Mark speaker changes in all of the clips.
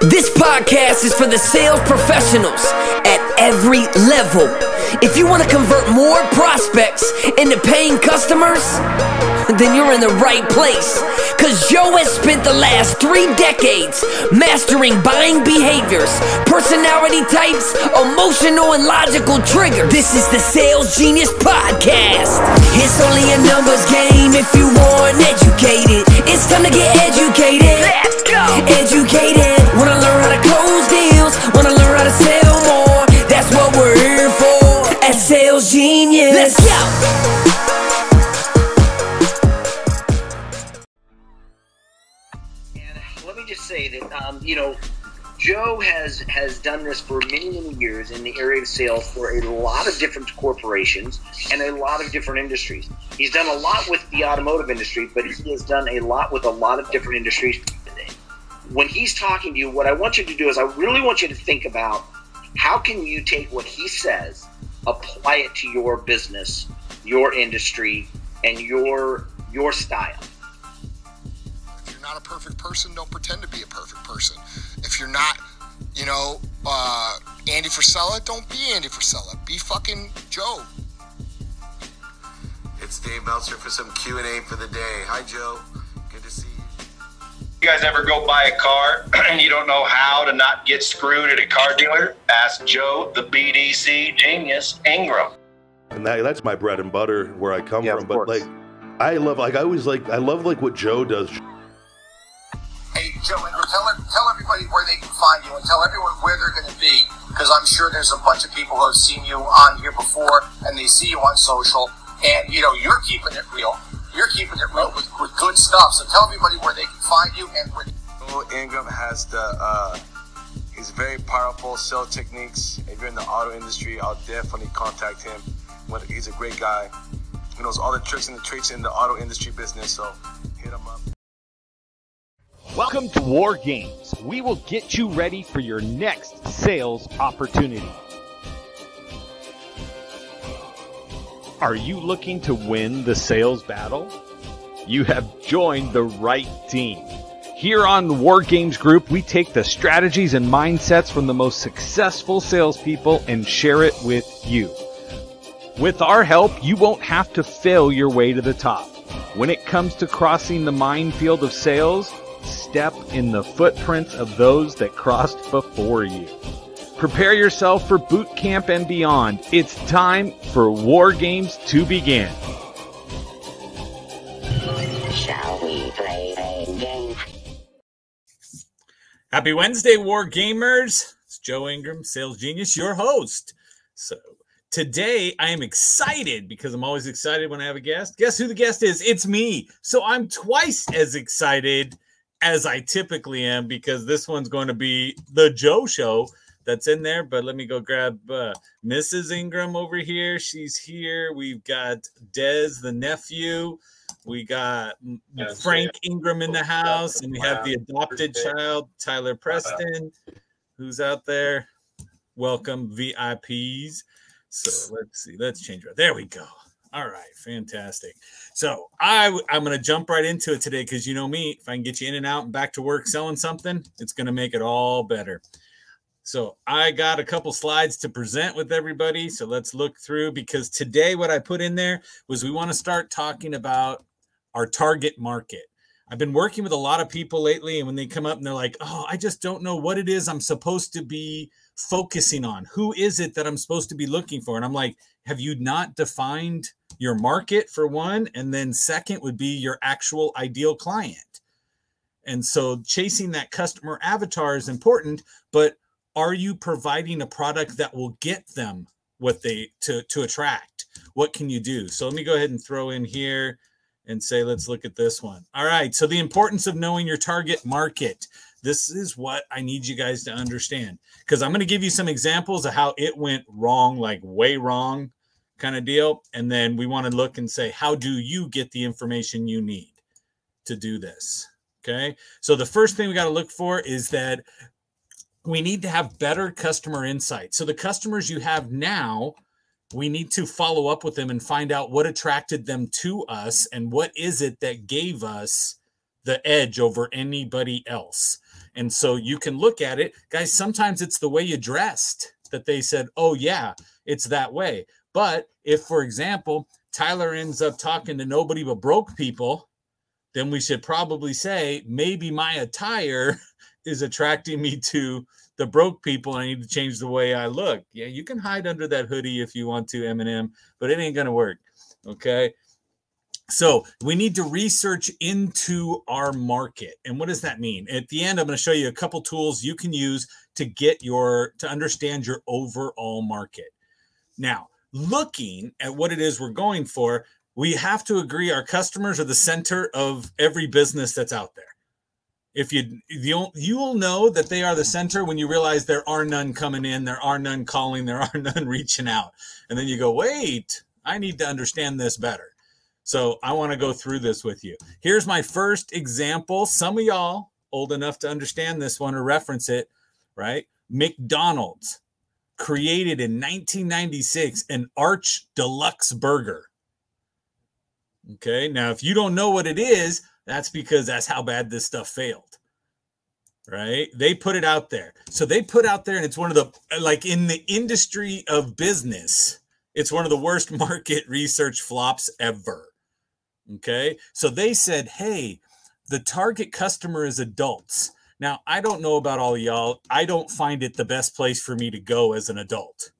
Speaker 1: This podcast is for the sales professionals at every level. If you want to convert more prospects into paying customers, then you're in the right place. Because Joe has spent the last three decades mastering buying behaviors, personality types, emotional and logical triggers. This is the Sales Genius Podcast. It's only a numbers game if you want educated. It's time to get educated. Let's go. Educated. Wanna learn Genius. Let's go.
Speaker 2: And let me just say that um, you know Joe has has done this for many many years in the area of sales for a lot of different corporations and a lot of different industries. He's done a lot with the automotive industry, but he has done a lot with a lot of different industries. When he's talking to you, what I want you to do is I really want you to think about how can you take what he says, apply it to your business, your industry, and your your style.
Speaker 3: If you're not a perfect person, don't pretend to be a perfect person. If you're not, you know, uh, Andy Frisella, don't be Andy Frisella. Be fucking Joe.
Speaker 4: It's Dave Meltzer for some Q and A for the day. Hi, Joe. You
Speaker 5: guys ever go buy a car and you don't know how to not get screwed at a car dealer? Ask Joe, the BDC genius, Ingram.
Speaker 6: and that, that's my bread and butter where I come
Speaker 7: Yeah,
Speaker 6: from. But
Speaker 7: course.
Speaker 6: like, I love like I always like I love like what Joe does.
Speaker 3: Hey, Joe, Ingram, tell, tell everybody where they can find you and tell everyone where they're going to be because I'm sure there's a bunch of people who have seen you on here before and they see you on social. And, you know, you're keeping it real. You're keeping it real with, with good stuff. So tell everybody where they can find you and where
Speaker 4: Joe Ingram has the uh, he's very powerful sales techniques. If you're in the auto industry, I'll definitely contact him. What- He's a great guy. He knows all the tricks and the traits in the auto industry business. So hit him up.
Speaker 8: Welcome to War Games. We will get you ready for your next sales opportunity. Are you looking to win the sales battle? You have joined the right team. Here on the War Games Group, we take the strategies and mindsets from the most successful salespeople and share it with you. With our help, you won't have to fail your way to the top. When it comes to crossing the minefield of sales, step in the footprints of those that crossed before you. Prepare yourself for boot camp and beyond. It's time for War Games to begin.
Speaker 9: Shall we play a game?
Speaker 10: Happy Wednesday, War Gamers. It's Joe Ingram, Sales Genius, your host. So today I am excited because I'm always excited when I have a guest. Guess who the guest is? It's me. So I'm twice as excited as I typically am because this one's going to be the Joe show that's in there. But let me go grab uh, Mrs. Ingram over here. She's here. We've got Dez, the nephew. We got mm, Frank Ingram in the house, and we have the adopted child, Tyler Preston, who's out there. Welcome, VIPs. So let's see. Let's change it. There we go. All right, fantastic. So I w- I'm going to jump right into it today because you know me. If I can get you in and out and back to work selling something, it's going to make it all better. So I got a couple slides to present with everybody. So let's look through because today what I put in there was we want to start talking about our target market. I've been working with a lot of people lately, and when they come up and they're like, "Oh, I just don't know what it is I'm supposed to be focusing on. Who is it that I'm supposed to be looking for?" And I'm like, "Have you not defined your market for one, and then second would be your actual ideal client?" And so chasing that customer avatar is important, but are you providing a product that will get them what they to to attract? What can you do? So let me go ahead and throw in here and say, let's look at this one. All right. So the importance of knowing your target market. This is what I need you guys to understand because I'm going to give you some examples of how it went wrong, like way wrong kind of deal. And then we want to look and say, how do you get the information you need to do this? Okay. So the first thing we got to look for is that we need to have better customer insight. So the customers you have now, we need to follow up with them and find out what attracted them to us and what is it that gave us the edge over anybody else. And so you can look at it, guys. Sometimes it's the way you dressed that they said, oh, yeah, it's that way. But if, for example, Tyler ends up talking to nobody but broke people, then we should probably say maybe my attire is attracting me to the broke people. I need to change the way I look. Yeah, you can hide under that hoodie if you want to, Eminem, but it ain't gonna work. Okay. So we need to research into our market. And what does that mean? At the end, I'm going to show you a couple tools you can use to get your to understand your overall market. Now, looking at what it is we're going for, we have to agree our customers are the center of every business that's out there. If you you'll you'll know that they are the center when you realize there are none coming in, there are none calling, there are none reaching out. And then you go, "Wait, I need to understand this better." So, I want to go through this with you. Here's my first example. Some of y'all old enough to understand this one or reference it, right? McDonald's created in 1996 an Arch Deluxe burger. Okay, now if you don't know what it is, that's because that's how bad this stuff failed. Right? They put it out there. So they put out there, and it's one of the, like in the industry of business, it's one of the worst market research flops ever. Okay. So they said, hey, the target customer is adults. Now, I don't know about all y'all. I don't find it the best place for me to go as an adult.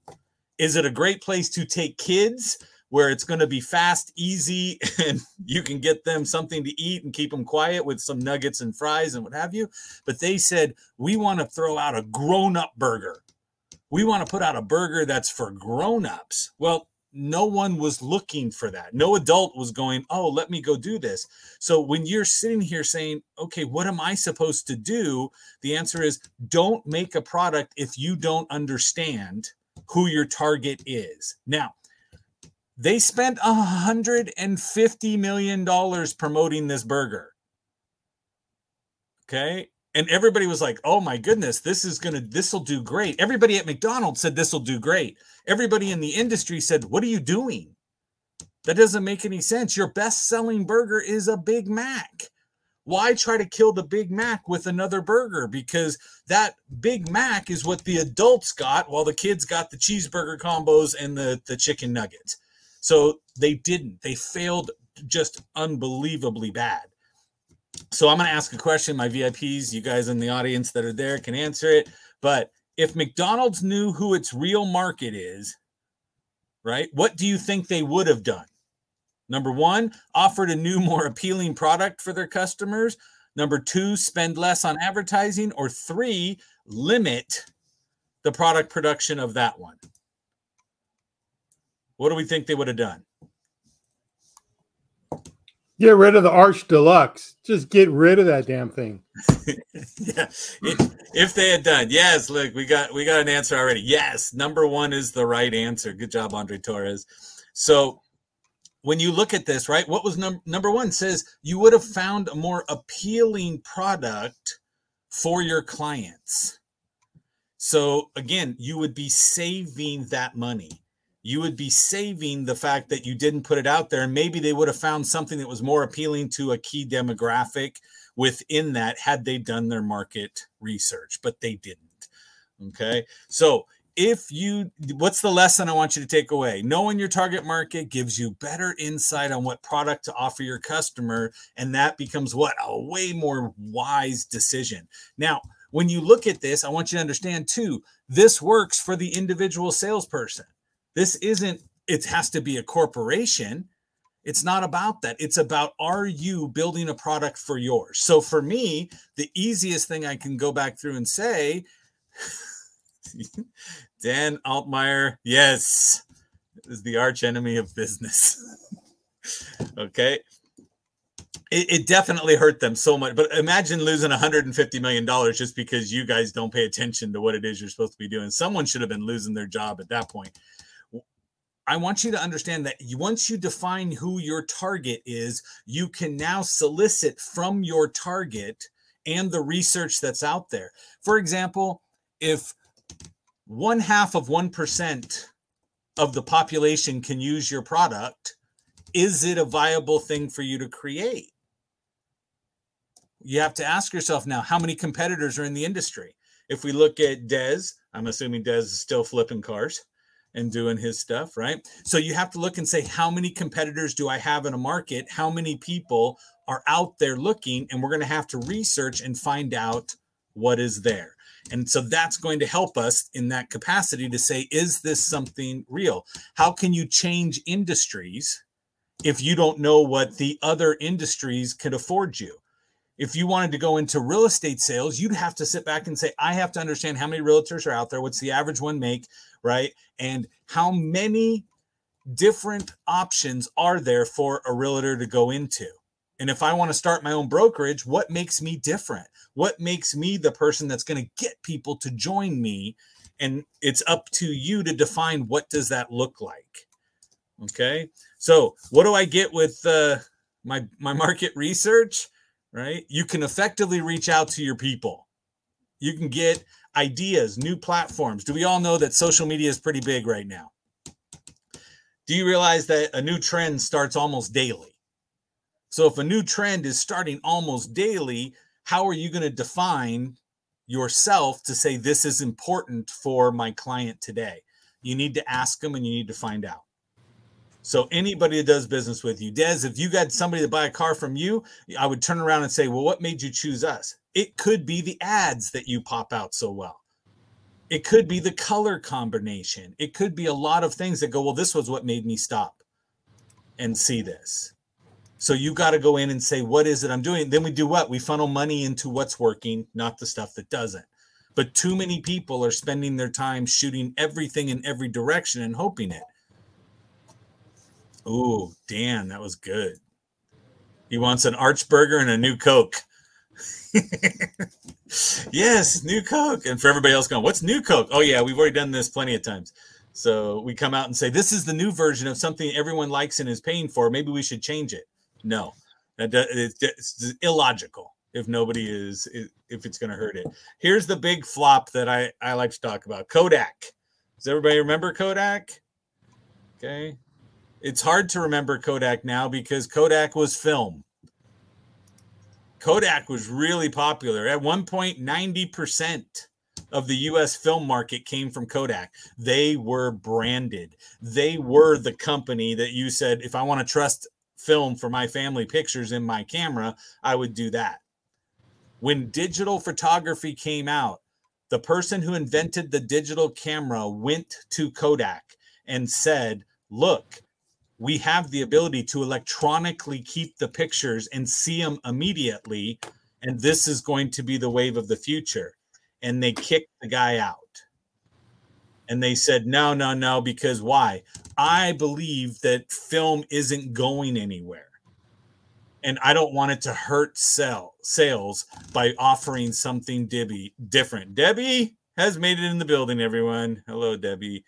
Speaker 10: Is it a great place to take kids where it's going to be fast, easy, and you can get them something to eat and keep them quiet with some nuggets and fries and what have you? But they said, we want to throw out a grown up burger. We want to put out a burger that's for grown ups. Well, no one was looking for that. No adult was going, Oh, let me go do this. So when you're sitting here saying, Okay, what am I supposed to do? The answer is don't make a product if you don't understand who your target is. Now, they spent a $150 million promoting this burger. Okay. And everybody was like, oh my goodness, this is going to, this will do great. Everybody at McDonald's said this will do great. Everybody in the industry said, What are you doing? That doesn't make any sense. Your best selling burger is a Big Mac. Why try to kill the Big Mac with another burger? Because that Big Mac is what the adults got while the kids got the cheeseburger combos and the, the chicken nuggets. So they didn't. They failed just unbelievably bad. So I'm going to ask a question. My VIPs, you guys in the audience that are there can answer it. But if McDonald's knew who its real market is, right, what do you think they would have done? Number one, offered a new, more appealing product for their customers. Number two, spend less on advertising. Or three, limit the product production of that one. What do we think they would have done?
Speaker 7: Get rid of the Arch Deluxe. Just get rid of that damn thing.
Speaker 10: yeah. If, if they had done, yes, look, we got we got an answer already. Yes, number one is the right answer. Good job, Andre Torres. So when you look at this, right, what was num- number one says you would have found a more appealing product for your clients. So again, you would be saving that money you would be saving the fact that you didn't put it out there. And maybe they would have found something that was more appealing to a key demographic within that had they done their market research, but they didn't. Okay. So if you, what's the lesson I want you to take away? Knowing your target market gives you better insight on what product to offer your customer. And that becomes what? A way more wise decision. Now, when you look at this, I want you to understand too, this works for the individual salesperson this isn't, it has to be a corporation. It's not about that. It's about are you building a product for yours? So for me, the easiest thing I can go back through and say, Dan Altmeyer, yes, is the arch enemy of business. okay. It, it, definitely hurt them so much. But imagine losing 150 million dollars just because you guys don't pay attention to what it is you're supposed to be doing. Someone should have been losing their job at that point. I want you to understand that once you define who your target is, you can now solicit from your target and the research that's out there. For example, if one half of 1% of the population can use your product, is it a viable thing for you to create? you have to ask yourself now how many competitors are in the industry. If we look at Dez, I'm assuming Dez is still flipping cars and doing his stuff, right? So you have to look and say, how many competitors do I have in a market? How many people are out there looking? And we're going to have to research and find out what is there. And so that's going to help us in that capacity to say, is this something real? How can you change industries if you don't know what the other industries could afford you? If you wanted to go into real estate sales, you'd have to sit back and say, I have to understand how many realtors are out there, what's the average one make, right? And how many different options are there for a realtor to go into? And if I want to start my own brokerage, what makes me different? What makes me the person that's going to get people to join me? And it's up to you to define what does that look like. Okay. So what do I get with uh, my my market research? Right. You can effectively reach out to your people. You can get ideas, new platforms. Do we all know that social media is pretty big right now? Do you realize that a new trend starts almost daily? So if a new trend is starting almost daily, how are you going to define yourself to say this is important for my client today? You need to ask them and you need to find out. So anybody that does business with you, Des, if you got somebody to buy a car from you, I would turn around and say, "Well, what made you choose us?" It could be the ads that you pop out so well. It could be the color combination. It could be a lot of things that go, "Well, this was what made me stop and see this." So you got to go in and say, "What is it I'm doing?" Then we do what? We funnel money into what's working, not the stuff that doesn't. But too many people are spending their time shooting everything in every direction and hoping it. Ooh, Dan, that was good. He wants an Archburger and a new Coke. yes, new Coke. And for everybody else going, what's new Coke? Oh, yeah, we've already done this plenty of times. So we come out and say, this is the new version of something everyone likes and is paying for. Maybe we should change it. No, it's illogical if nobody is, if it's going to hurt it. Here's the big flop that I, I like to talk about Kodak. Does everybody remember Kodak? Okay. It's hard to remember Kodak now because Kodak was film. Kodak was really popular. At one point, 90% of the US film market came from Kodak. They were branded. They were the company that you said, if I want to trust film for my family pictures in my camera, I would do that. When digital photography came out, the person who invented the digital camera went to Kodak and said, Look, we have the ability to electronically keep the pictures and see them immediately. And this is going to be the wave of the future. And they kicked the guy out. And they said, no, no, no, because why? I believe that film isn't going anywhere. And I don't want it to hurt sell sales by offering something Debbie different. Debbie has made it in the building, everyone. Hello, Debbie.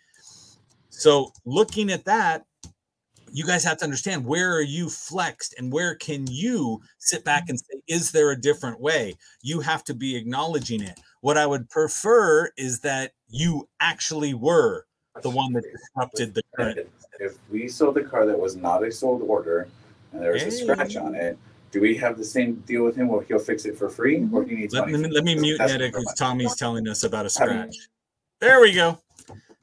Speaker 10: So looking at that, you guys have to understand where are you flexed and where can you sit back mm-hmm. and say is there a different way? You have to be acknowledging it. What i would prefer is that you actually were the one that disrupted the current.
Speaker 11: if we sold the car that was not a sold order and there was hey. a scratch on it do we have the same deal with him where he'll fix it for free or mm-hmm. he needs
Speaker 10: let me, let me mute Netta because tommy's telling us about a scratch. There we go.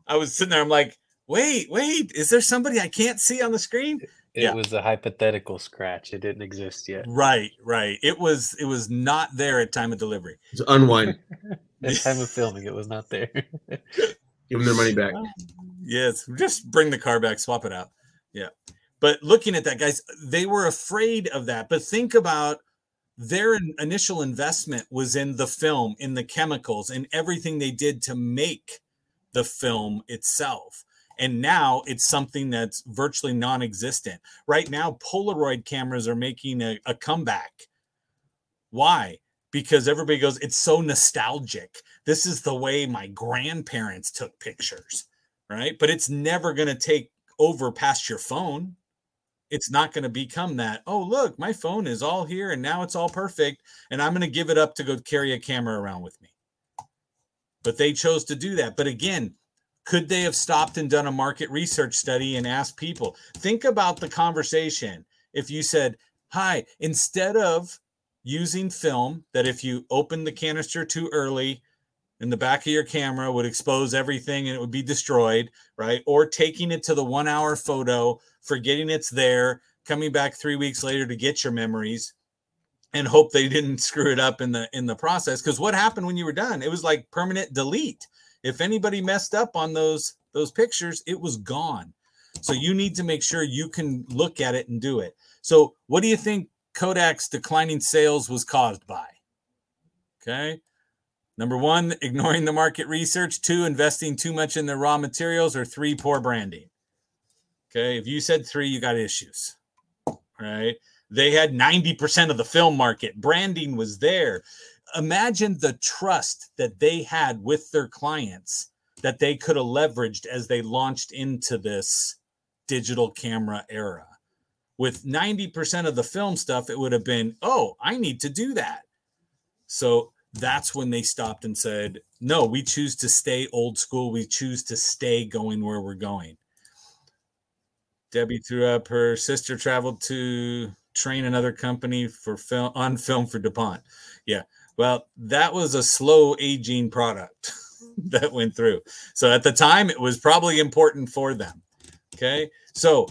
Speaker 10: I was sitting there i'm like wait, wait, is there somebody I can't see on the screen?
Speaker 12: It yeah. was a hypothetical scratch. It didn't exist yet.
Speaker 10: Right, right. It was it was not there at time of delivery.
Speaker 6: It's unwind.
Speaker 12: at time of filming, it was not there.
Speaker 6: Give them their money back.
Speaker 10: Yes, just bring the car back, swap it out. Yeah. But looking at that, guys, they were afraid of that. But think about their initial investment was in the film, in the chemicals, and everything they did to make the film itself and now it's something that's virtually non-existent. Right now polaroid cameras are making a, a, comeback. Why? Because everybody goes it's so nostalgic. This is the way my grandparents took pictures. Right? But it's never going to take over past your phone. It's not going to become that oh look my phone is all here and now it's all perfect and i'm going to give it up to go carry a camera around with me. But they chose to do that. But again could they have stopped and done a market research study and asked people? Think about the conversation. If you said, Hi, instead of using film that if you open the canister too early in the back of your camera would expose everything and it would be destroyed, right? Or taking it to the one hour photo, forgetting it's there, coming back three weeks later to get your memories and hope they didn't screw it up in the in the process because what happened when you were done it was like permanent delete if anybody messed up on those those pictures it was gone. So you need to make sure you can look at it and do it. So what do you think kodak's declining sales was caused by? Okay. Number one ignoring the market research. Two investing too much in the raw materials. Or three poor branding. Okay. If you said three you got issues. Right. They had 90% of the film market. Branding was there. Imagine the trust that they had with their clients that they could have leveraged as they launched into this digital camera era. With 90% of the film stuff, it would have been, oh, I need to do that. So that's when they stopped and said, no, we choose to stay old school. We choose to stay going where we're going. Debbie threw up her sister traveled to train another company for film on film for DuPont. Yeah. Well, that was a slow aging product that went through. So at the time, it was probably important for them. Okay. So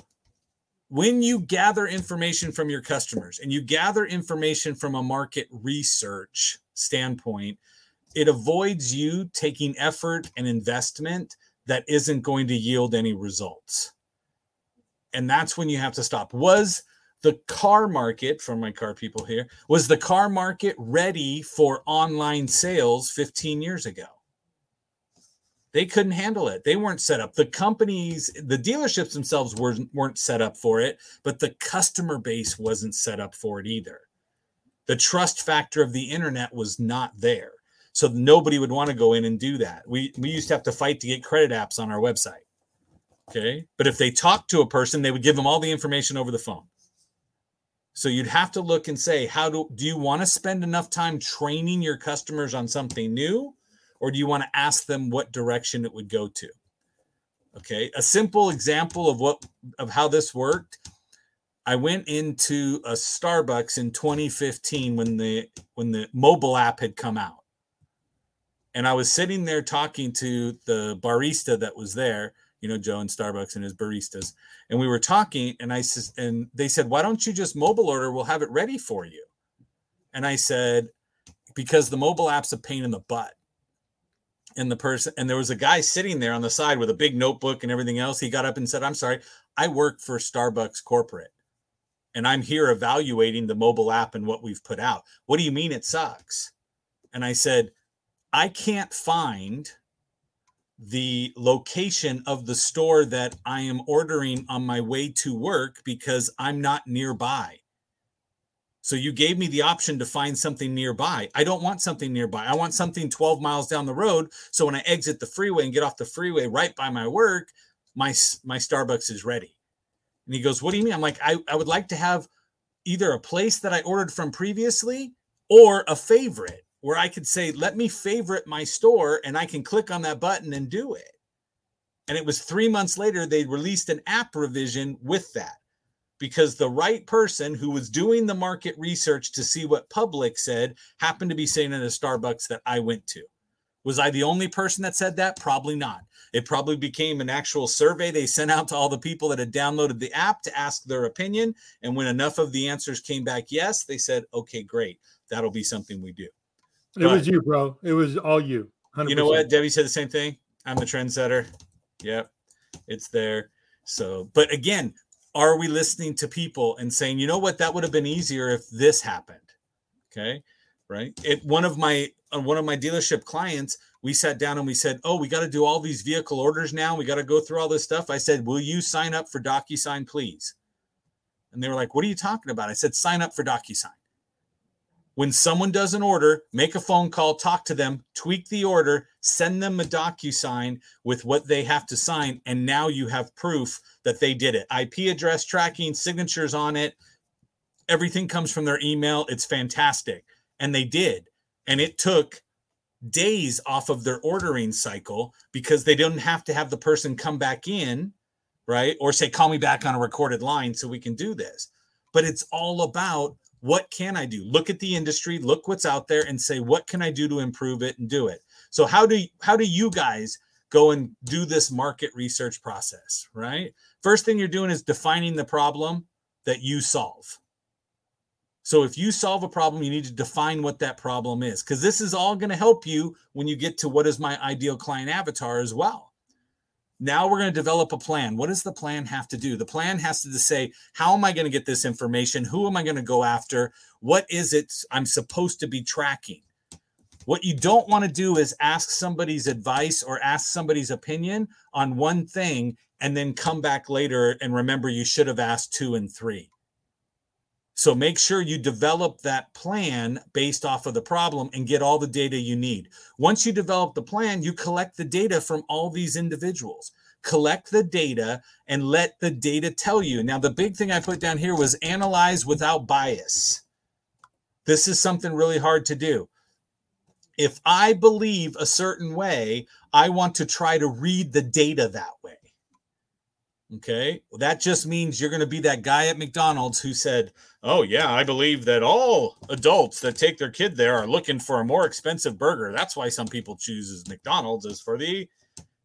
Speaker 10: when you gather information from your customers and you gather information from a market research standpoint, it avoids you taking effort and investment that isn't going to yield any results. And that's when you have to stop. Was the car market from my car people here was the car market ready for online sales 15 years ago. They couldn't handle it. They weren't set up. The companies the dealerships themselves weren't, weren't set up for it but the customer base wasn't set up for it either. The trust factor of the internet was not there. So nobody would want to go in and do that. We we used to have to fight to get credit apps on our website okay? But if they talked to a person they would give them all the information over the phone so you'd have to look and say, how do do you want to spend enough time training your customers on something new, or do you want to ask them what direction it would go to? Okay, a simple example of what of how this worked. I went into a Starbucks in 2015 when the when the mobile app had come out. And I was sitting there talking to the barista that was there you know, Joe and Starbucks and his baristas. And we were talking, and I said, and they said, why don't you just mobile order? We'll have it ready for you. And I said, because the mobile app's a pain in the butt. And the person, and there was a guy sitting there on the side with a big notebook and everything else. He got up and said, I'm sorry, I work for Starbucks corporate and I'm here evaluating the mobile app and what we've put out. What do you mean it sucks? And I said, I can't find the location of the store that I am ordering on my way to work because I'm not nearby. So you gave me the option to find something nearby. I don't want something nearby. I want something 12 miles down the road. So when I exit the freeway and get off the freeway right by my work, my my Starbucks is ready. And he goes, "What do you mean?" I'm like, "I, I would like to have either a place that I ordered from previously or a favorite." Where I could say, let me favorite my store and I can click on that button and do it. And it was three months later, they released an app revision with that because the right person who was doing the market research to see what public said happened to be sitting in a Starbucks that I went to. Was I the only person that said that? Probably not. It probably became an actual survey they sent out to all the people that had downloaded the app to ask their opinion. And when enough of the answers came back yes, they said, okay, great. That'll be something we do.
Speaker 7: It was you, bro. It was all you.
Speaker 10: 100%. You know what? Debbie said the same thing. I'm the trendsetter. Yep, it's there. So, but again, are we listening to people and saying, you know what, that would have been easier if this happened? Okay, right? It one of my uh, one of my dealership clients, we sat down and we said, oh, we got to do all these vehicle orders now. We got to go through all this stuff. I said, will you sign up for DocuSign, please? And they were like, what are you talking about? I said, sign up for DocuSign when someone does an order, make a phone call, talk to them, tweak the order, send them a DocuSign with what they have to sign, and now you have proof that they did it. IP address tracking, signatures on it, everything comes from their email. It's fantastic. And they did. And it took days off of their ordering cycle because they didn't have to have the person come back in, right? Or say, call me back on a recorded line so we can do this. But it's all about What can I do? Look at the industry, look what's out there and say what can I do to improve it and do it. So how do how do you guys go and do this market research process, right? First thing you're doing is defining the problem that you solve. So if you solve a problem, you need to define what that problem is because this is all going to help you when you get to what is my ideal client avatar as well. Now we're going to develop a plan. What does the plan have to do? The plan has to say, how am I going to get this information? Who am I going to go after? What is it I'm supposed to be tracking? What you don't want to do is ask somebody's advice or ask somebody's opinion on one thing and then come back later and remember you should have asked two and three. So make sure you develop that plan based off of the problem and get all the data you need. Once you develop the plan, you collect the data from all these individuals. Collect the data and let the data tell you. Now, the big thing I put down here was analyze without bias. This is something really hard to do. If I believe a certain way, I want to try to read the data that way. Okay. Well, that just means you're going to be that guy at McDonald's who said, Oh, yeah, I believe that all adults that take their kid there are looking for a more expensive burger. That's why some people chooses McDonald's is for the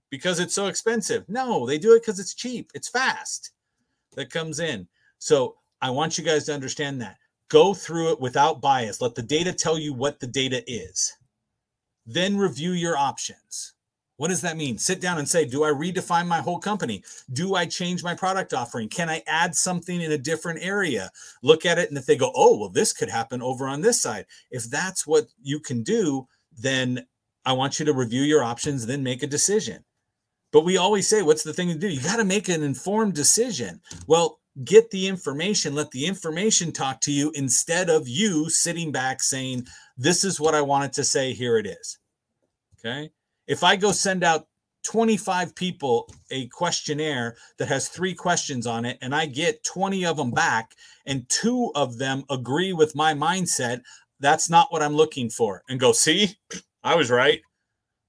Speaker 10: because it's so expensive. No, they do it because it's cheap, it's fast that comes in. So I want you guys to understand that. Go through it without bias. Let the data tell you what the data is. Then review your options. What does that mean? Sit down and say, do I redefine my whole company? Do I change my product offering? Can I add something in a different area? Look at it. And if they go, oh, well, this could happen over on this side. If that's what you can do, then I want you to review your options, then make a decision. But we always say, what's the thing to do? You got to make an informed decision. Well, get the information, let the information talk to you instead of you sitting back saying, this is what I wanted to say, here it is. Okay if I go send out 25 people a questionnaire that has three questions on it and I get 20 of them back and two of them agree with my mindset, that's not what I'm looking for. And go, see, I was right.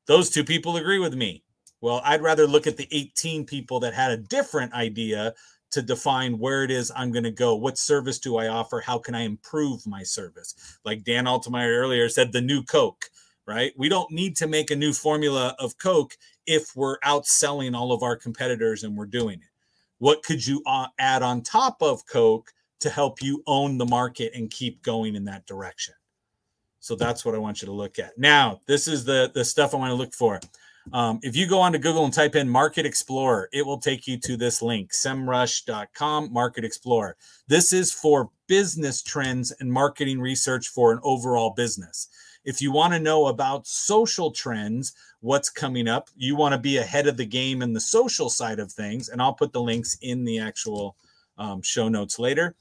Speaker 10: Those two people agree with me. Well, I'd rather look at the 18 people that had a different idea to define where it is I'm going to go. What service do I offer? How can I improve my service? Like Dan Altemeyer earlier said, the new Coke right? We don't need to make a new formula of Coke if we're outselling all of our competitors and we're doing it. What could you uh, add on top of Coke to help you own the market and keep going in that direction? So that's what I want you to look at. Now, this is the, the stuff I want to look for. Um, if you go onto Google and type in Market Explorer, it will take you to this link, semrush.com, Market Explorer. This is for business trends and marketing research for an overall business. If you want to know about social trends, what's coming up, you want to be ahead of the game in the social side of things. And I'll put the links in the actual um, show notes later.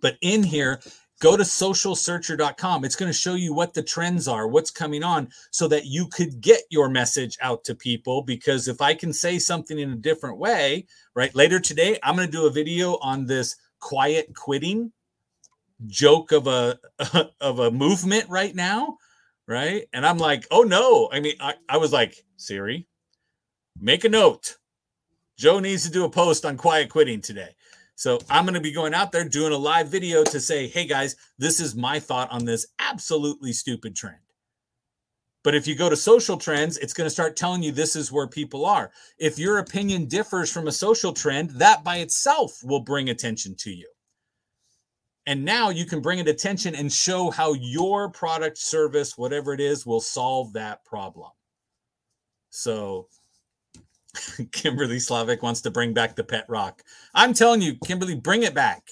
Speaker 10: But in here, go to socialsearcher.com. It's going to show you what the trends are, what's coming on, so that you could get your message out to people. Because if I can say something in a different way, right, later today, I'm going to do a video on this quiet quitting joke of a of a movement right now, right? And I'm like, oh no. I mean, I, I was like, Siri, make a note. Joe needs to do a post on quiet quitting today. So I'm going to be going out there doing a live video to say, hey guys, this is my thought on this absolutely stupid trend. But if you go to social trends, it's going to start telling you this is where people are. If your opinion differs from a social trend, that by itself will bring attention to you. And now you can bring it attention and show how your product, service, whatever it is, will solve that problem. So Kimberly Slavic wants to bring back the pet rock. I'm telling you, Kimberly, bring it back.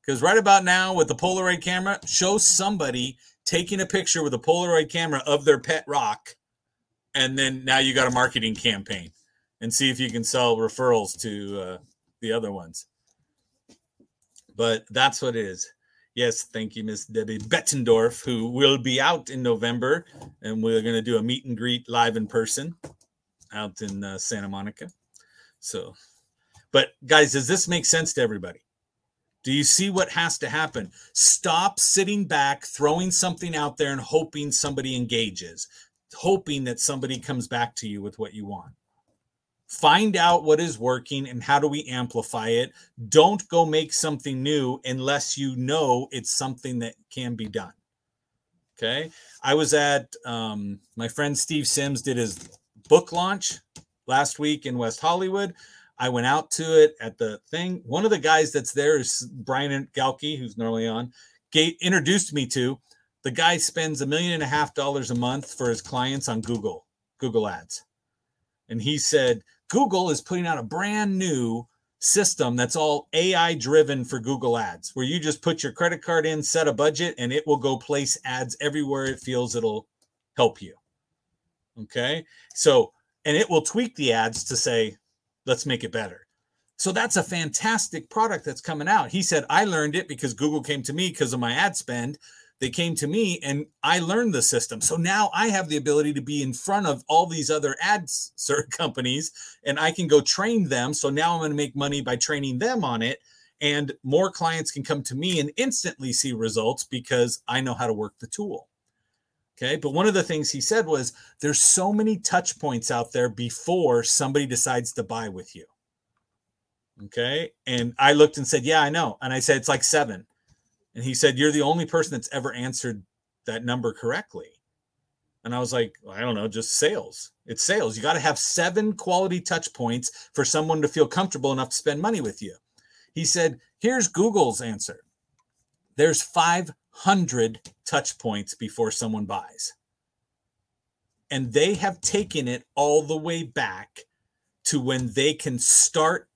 Speaker 10: Because right about now, with the Polaroid camera, show somebody taking a picture with a Polaroid camera of their pet rock. And then now you got a marketing campaign and see if you can sell referrals to uh, the other ones but that's what it is. Yes, thank you, Miss Debbie Bettendorf, who will be out in November, and we're going to do a meet and greet live in person out in uh, Santa Monica. So, but guys, does this make sense to everybody? Do you see what has to happen? Stop sitting back, throwing something out there, and hoping somebody engages, hoping that somebody comes back to you with what you want. Find out what is working and how do we amplify it. Don't go make something new unless you know it's something that can be done. Okay. I was at um, my friend Steve Sims did his book launch last week in West Hollywood. I went out to it at the thing. One of the guys that's there is Brian Galkey, who's normally on, Gate introduced me to. The guy spends a million and a half dollars a month for his clients on Google, Google Ads. And he said, Google is putting out a brand new system that's all AI driven for Google Ads, where you just put your credit card in, set a budget, and it will go place ads everywhere it feels it'll help you. Okay. So, and it will tweak the ads to say, let's make it better. So that's a fantastic product that's coming out. He said, I learned it because Google came to me because of my ad spend. They came to me and I learned the system. So now I have the ability to be in front of all these other ads companies and I can go train them. So now I'm going to make money by training them on it. And more clients can come to me and instantly see results because I know how to work the tool. Okay. But one of the things he said was there's so many touch points out there before somebody decides to buy with you. Okay. And I looked and said, Yeah, I know. And I said, It's like seven. And he said, You're the only person that's ever answered that number correctly. And I was like, I don't know, just sales. It's sales. You got to have seven quality touch points for someone to feel comfortable enough to spend money with you. He said, Here's Google's answer there's 500 touch points before someone buys. And they have taken it all the way back to when they can start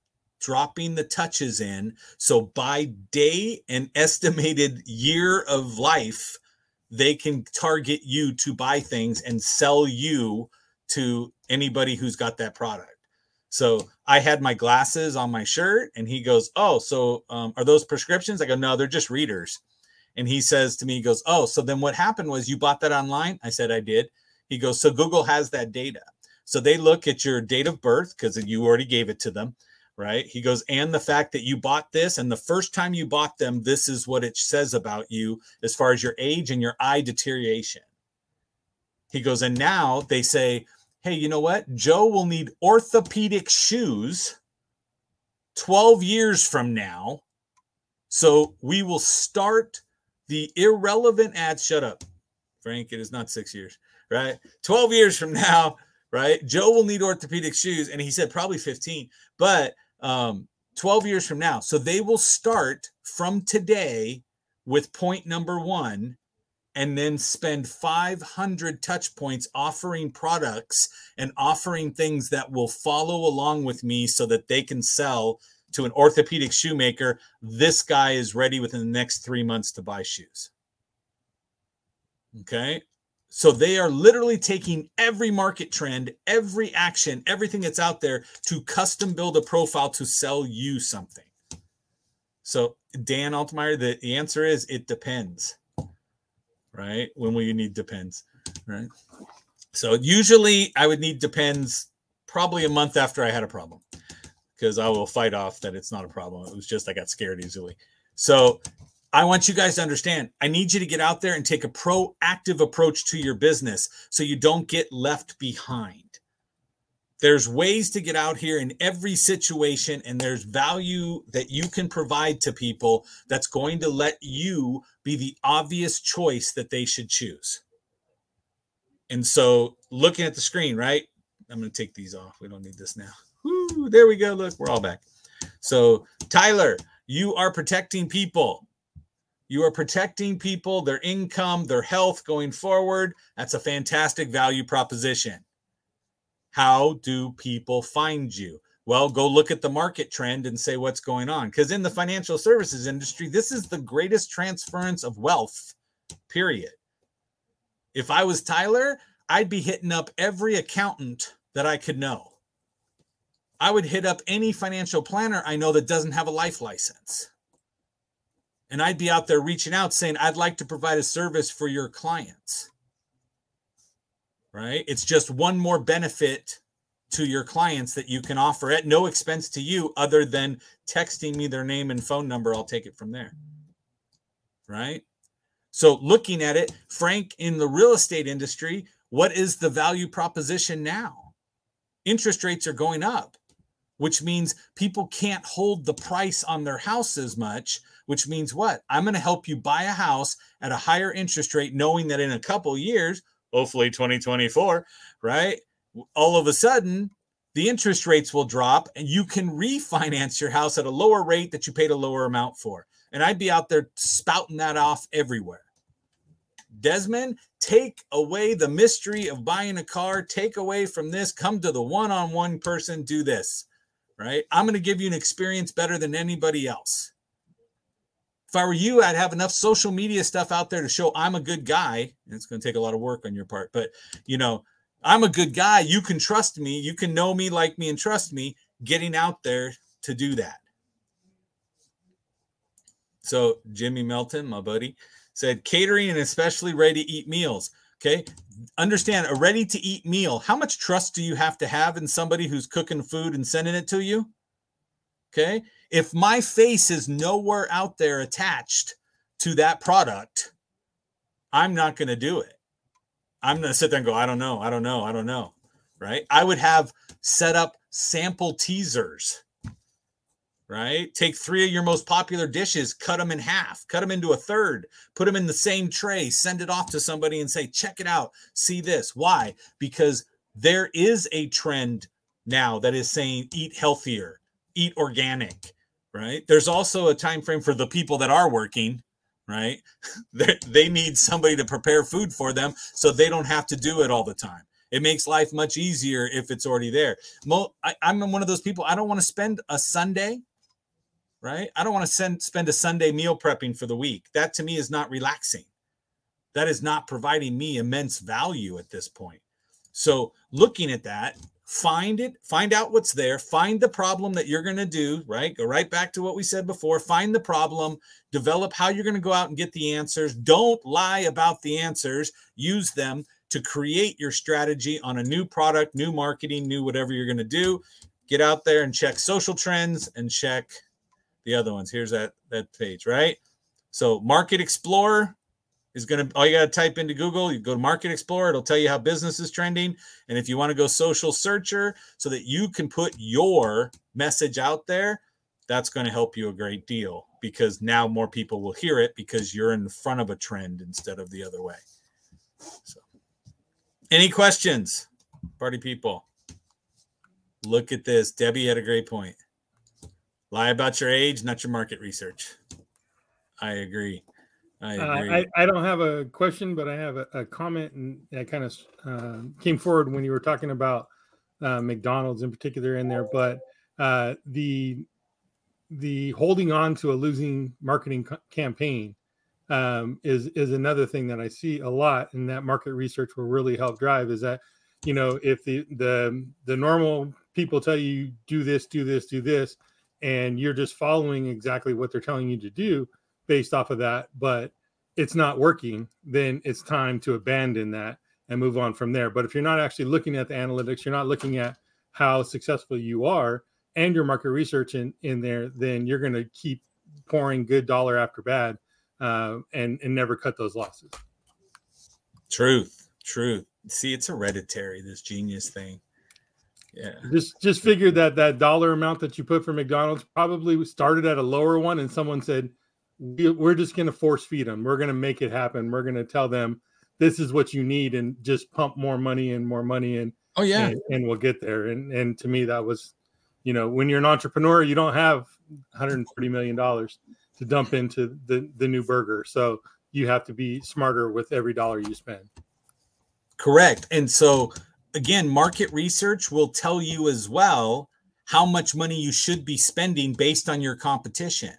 Speaker 10: dropping the touches in. So by day and estimated year of life, they can target you to buy things and sell you to anybody who's got that product. So I had my glasses on my shirt, and he goes, "Oh, so um, are those prescriptions?" I go, "No, they're just readers." And he says to me, he goes, "Oh, so then what happened was you bought that online?" I said, "I did." He goes, "So Google has that data. So they look at your date of birth because you already gave it to them right? He goes, and the fact that you bought this, and the first time you bought them, this is what it says about you as far as your age and your eye deterioration. He goes, and now they say, hey, you know what? Joe will need orthopedic shoes 12 years from now. So we will start the irrelevant ads. Shut up, Frank. It is not six years, right? 12 years from now, right? Joe will need orthopedic shoes. And he said probably 15, but um, 12 years from now. So they will start from today with point number one and then spend 500 touch points offering products and offering things that will follow along with me so that they can sell to an orthopedic shoemaker. This guy is ready within the next three months to buy shoes. Okay. So they are literally taking every market trend, every action, everything that's out there to custom build a profile to sell you something. So Dan Altmeyer, the, the answer is it depends. Right? When will you need depends? Right. So usually I would need depends probably a month after I had a problem because I will fight off that it's not a problem. It was just I got scared easily. So I want you guys to understand. I need you to get out there and take a proactive approach to your business so you don't get left behind. There's ways to get out here in every situation, and there's value that you can provide to people that's going to let you be the obvious choice that they should choose. And so, looking at the screen, right? I'm going to take these off. We don't need this now. Woo, there we go. Look, we're all back. So, Tyler, you are protecting people you are protecting people, their income, their health going forward. That's a fantastic value proposition. How do people find you? Well, go look at the market trend and say what's going on. Because in the financial services industry, this is the greatest transference of wealth, period. If I was Tyler, I'd be hitting up every accountant that I could know. I would hit up any financial planner I know that doesn't have a life license and I'd be out there reaching out saying, I'd like to provide a service for your clients. Right? It's just one more benefit to your clients that you can offer at no expense to you other than texting me their name and phone number. I'll take it from there. Right? So, looking at it, Frank, in the real estate industry, what is the value proposition now? interest rates are going up, which means people can't hold the price on their house as much, which means what? I'm going to help you buy a house at a higher interest rate, knowing that in a couple years, hopefully 2024, right? All of a sudden, the interest rates will drop and you can refinance your house at a lower rate that you paid a lower amount for. And I'd be out there spouting that off everywhere. Desmond, take away the mystery of buying a car, take away from this, come to the one on one person, do this, right? I'm going to give you an experience better than anybody else. If I were you, I'd have enough social media stuff out there to show I'm a good guy. And it's going to take a lot of work on your part, but you know, I'm a good guy. You can trust me. You can know me, like me, and trust me. Getting out there to do that. So, Jimmy Melton, my buddy, said catering and especially ready to eat meals. Okay. Understand a ready to eat meal. How much trust do you have to have in somebody who's cooking food and sending it to you? Okay. If my face is nowhere out there attached to that product, I'm not going to do it. I'm going to sit there and go, I don't know, I don't know, I don't know. Right. I would have set up sample teasers. Right. Take three of your most popular dishes, cut them in half, cut them into a third, put them in the same tray, send it off to somebody and say, check it out. See this. Why? Because there is a trend now that is saying eat healthier, eat organic. Right. There's also a time frame for the people that are working right? they need somebody to prepare food for them so they don't have to do it all the time. It makes life much easier if it's already there. I, am one of those people. I don't want to spend a Sunday, right? I don't want to send, spend a Sunday meal prepping for the week. That to me is not relaxing. That is not providing me immense value at this point. So, looking at that, find it, find out what's there, find the problem that you're going to do, right? Go right back to what we said before, find the problem, develop how you're going to go out and get the answers. Don't lie about the answers, use them to create your strategy on a new product, new marketing, new whatever you're going to do. Get out there and check social trends and check the other ones. Here's that that page, right? So, Market Explorer, is going to all you got to type into Google. You go to Market Explorer, it'll tell you how business is trending. And if you want to go social searcher so that you can put your message out there, that's going to help you a great deal because now more people will hear it because you're in front of a trend instead of the other way. So, any questions, party people? Look at this. Debbie had a great point. Lie about your age, not your market research. I agree. I,
Speaker 7: uh, I, I, don't have a question, but I have a, a comment, and that kind of uh, came forward when you were talking about uh, McDonald's in particular in there. But uh, the the holding on to a losing marketing campaign um, is is another thing that I see a lot, and that market research will really help drive. Is that you know if the the the normal people tell you do this, do this, do this, and you're just following exactly what they're telling you to do based off of that, but it's not working, then it's time to abandon that and move on from there. But if you're not actually looking at the analytics, you're not looking at how successful you are and your market research in, in there, then you're going to keep pouring good dollar after bad uh, and, and never cut those losses.
Speaker 10: Truth, truth. See, it's hereditary, this genius thing. Yeah.
Speaker 7: Just just figured that that dollar amount that you put for McDonald's probably started at a lower one and someone said, we're just going to force feed them. We're going to make it happen. We're going to tell them this is what you need and just pump more money and more money and
Speaker 10: oh yeah,
Speaker 7: and, and, we'll get there. And and to me that was, you know, when you're an entrepreneur, you don't have 140 million dollars to dump into the the new burger. So you have to be smarter with every dollar you spend.
Speaker 10: Correct. And so again, market research will tell you as well how much money you should be spending based on your competition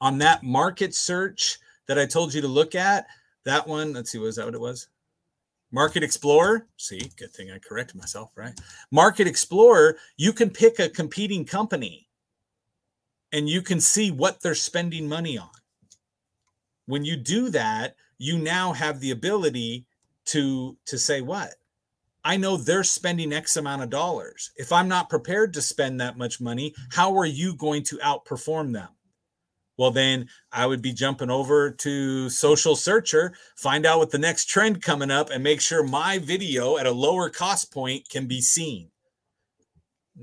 Speaker 10: on that market search that I told you to look at, that one, let's see, was that what it was? Market Explorer. See, good thing I corrected myself, right? Market Explorer, you can pick a competing company and you can see what they're spending money on. When you do that, you now have the ability to to say what? I know they're spending X amount of dollars. If I'm not prepared to spend that much money, how are you going to outperform them? well then i would be jumping over to social searcher find out what the next trend coming up and make sure my video at a lower cost point can be seen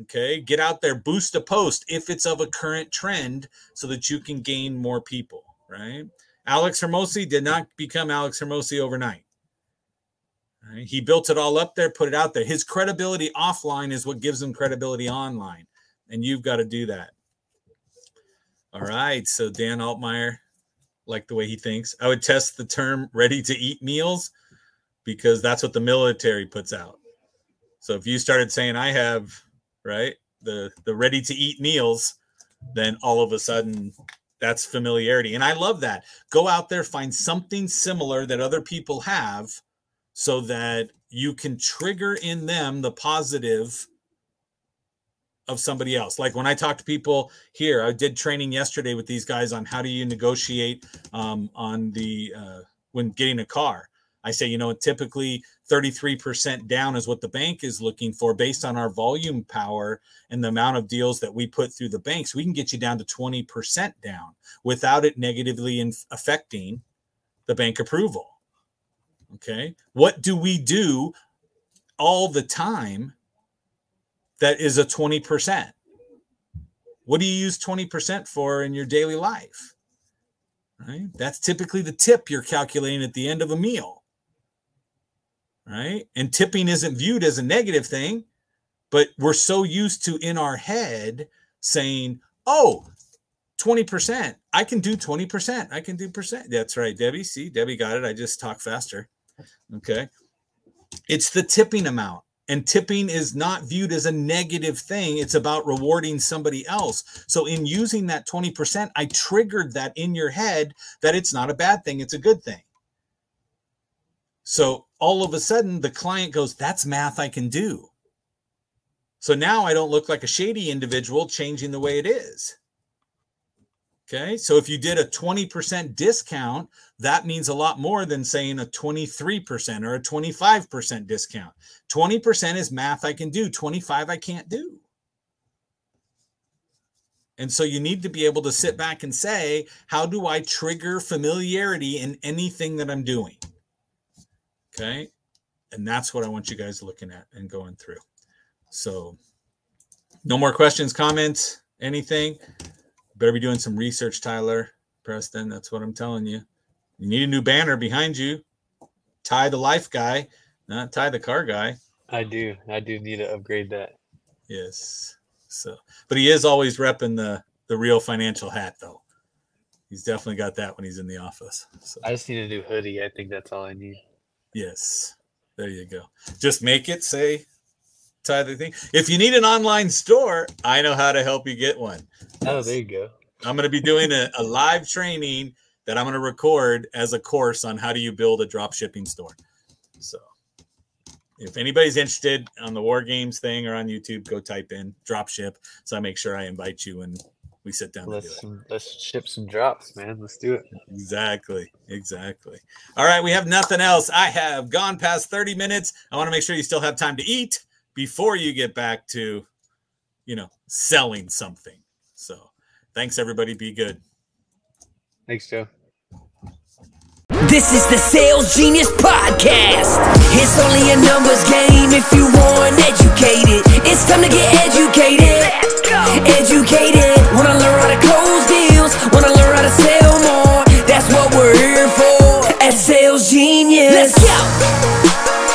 Speaker 10: Okay, get out there, boost a post if it's of a current trend so that you can gain more people, right? Alex Hormozi did not become Alex Hormozi overnight. He built it all up there, put it out there. His credibility offline is what gives him credibility online, and you've got to do that. All right, so Dan Altmeyer, like the way he thinks. I would test the term ready to eat meals because that's what the military puts out. So if you started saying I have right? The the ready to eat meals, then all of a sudden that's familiarity. And I love that. Go out there, find something similar that other people have so that you can trigger in them the positive of somebody else. Like when I talk to people here, I did training yesterday with these guys on how do you negotiate um, on the uh, when getting a car. I say, you know, typically 33% down is what the bank is looking for based on our volume power and the amount of deals that we put through the banks. We can get you down to 20% down without it negatively affecting the bank approval. Okay. What do we do all the time that is a 20%? What do you use 20% for in your daily life? Right? That's typically the tip you're calculating at the end of a meal right? And tipping isn't viewed as a negative thing, but we're so used to in our head saying, oh, 20%. I can do 20%. I can do percent. That's right, Debbie. See, Debbie got it. I just talk faster. Okay. It's the tipping amount. And tipping is not viewed as a negative thing. It's about rewarding somebody else. So, in using that 20%, I triggered that in your head that it's not a bad thing, it's a good thing. So all of a sudden the client goes, That's math I can do. So now I don't look like a shady individual changing the way it is. Okay. So if you did a 20% discount, that means a lot more than saying a 23% or a 25% discount. 20% is math I can do, 25 I can't do. And so you need to be able to sit back and say, how do I trigger familiarity in anything that I'm doing? Okay. And that's what I want you guys looking at and going through. So, no more questions, comments, anything. Better be doing some research, Tyler, Preston. That's what I'm telling you. You need a new banner behind you. Ty the life guy, not Ty the car guy.
Speaker 12: I do. I do need to upgrade that.
Speaker 10: Yes. So, but he is always repping the the real financial hat, though. He's definitely got that when he's in the office. So.
Speaker 12: I just need a new hoodie. I think that's all I need.
Speaker 10: Yes. There you go. Just make it say tie the thing. If you need an online store, I know how to help you get one.
Speaker 12: Oh, there you go.
Speaker 10: I'm going to be doing a, a live training that I'm going to record as a course on how do you build a drop shipping store. So if anybody's interested on the war games thing or on YouTube, go type in drop ship. So I make sure I invite you and we sit down
Speaker 12: let's, some, let's ship some drops, man. Let's do it.
Speaker 10: Exactly. Exactly. All right. We have nothing else. I have gone past 30 minutes. I want to make sure you still have time to eat before you get back to, you know, selling something. So thanks, everybody. Be good.
Speaker 12: Thanks, Joe.
Speaker 1: This is the Sales Genius Podcast. It's only a numbers game if you want educated. It's time to get educated. Educated. Wanna learn how to close deals? Wanna learn how to sell more? That's what we're here for. At Sales Genius. Let's go.